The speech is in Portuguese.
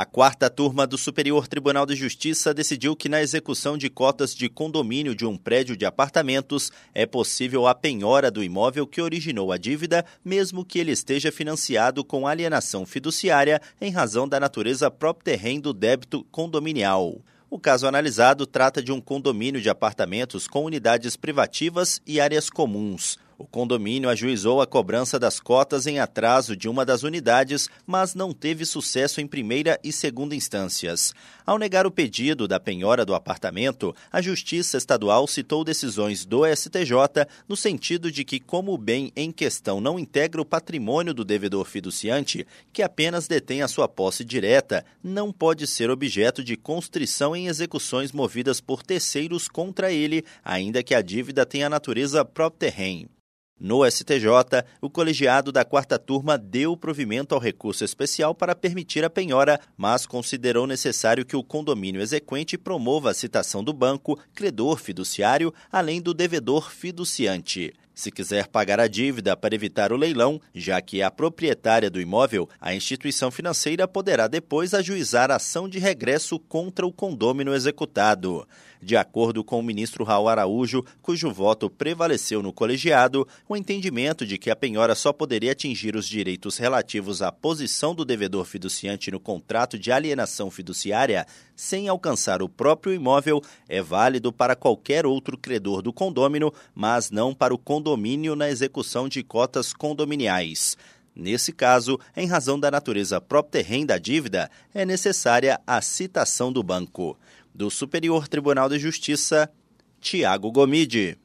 A quarta turma do Superior Tribunal de Justiça decidiu que na execução de cotas de condomínio de um prédio de apartamentos é possível a penhora do imóvel que originou a dívida, mesmo que ele esteja financiado com alienação fiduciária em razão da natureza própria do débito condominial. O caso analisado trata de um condomínio de apartamentos com unidades privativas e áreas comuns. O condomínio ajuizou a cobrança das cotas em atraso de uma das unidades, mas não teve sucesso em primeira e segunda instâncias. Ao negar o pedido da penhora do apartamento, a Justiça Estadual citou decisões do STJ no sentido de que, como o bem em questão não integra o patrimônio do devedor fiduciante, que apenas detém a sua posse direta, não pode ser objeto de constrição em execuções movidas por terceiros contra ele, ainda que a dívida tenha natureza própria terreno. No STJ, o colegiado da quarta turma deu provimento ao recurso especial para permitir a penhora, mas considerou necessário que o condomínio exequente promova a citação do banco, credor fiduciário, além do devedor fiduciante. Se quiser pagar a dívida para evitar o leilão, já que é a proprietária do imóvel, a instituição financeira poderá depois ajuizar ação de regresso contra o condômino executado. De acordo com o ministro Raul Araújo, cujo voto prevaleceu no colegiado, o entendimento de que a penhora só poderia atingir os direitos relativos à posição do devedor fiduciante no contrato de alienação fiduciária sem alcançar o próprio imóvel é válido para qualquer outro credor do condômino, mas não para o condomínio condomínio na execução de cotas condominiais. Nesse caso, em razão da natureza própria da dívida, é necessária a citação do banco. Do Superior Tribunal de Justiça, Tiago Gomide.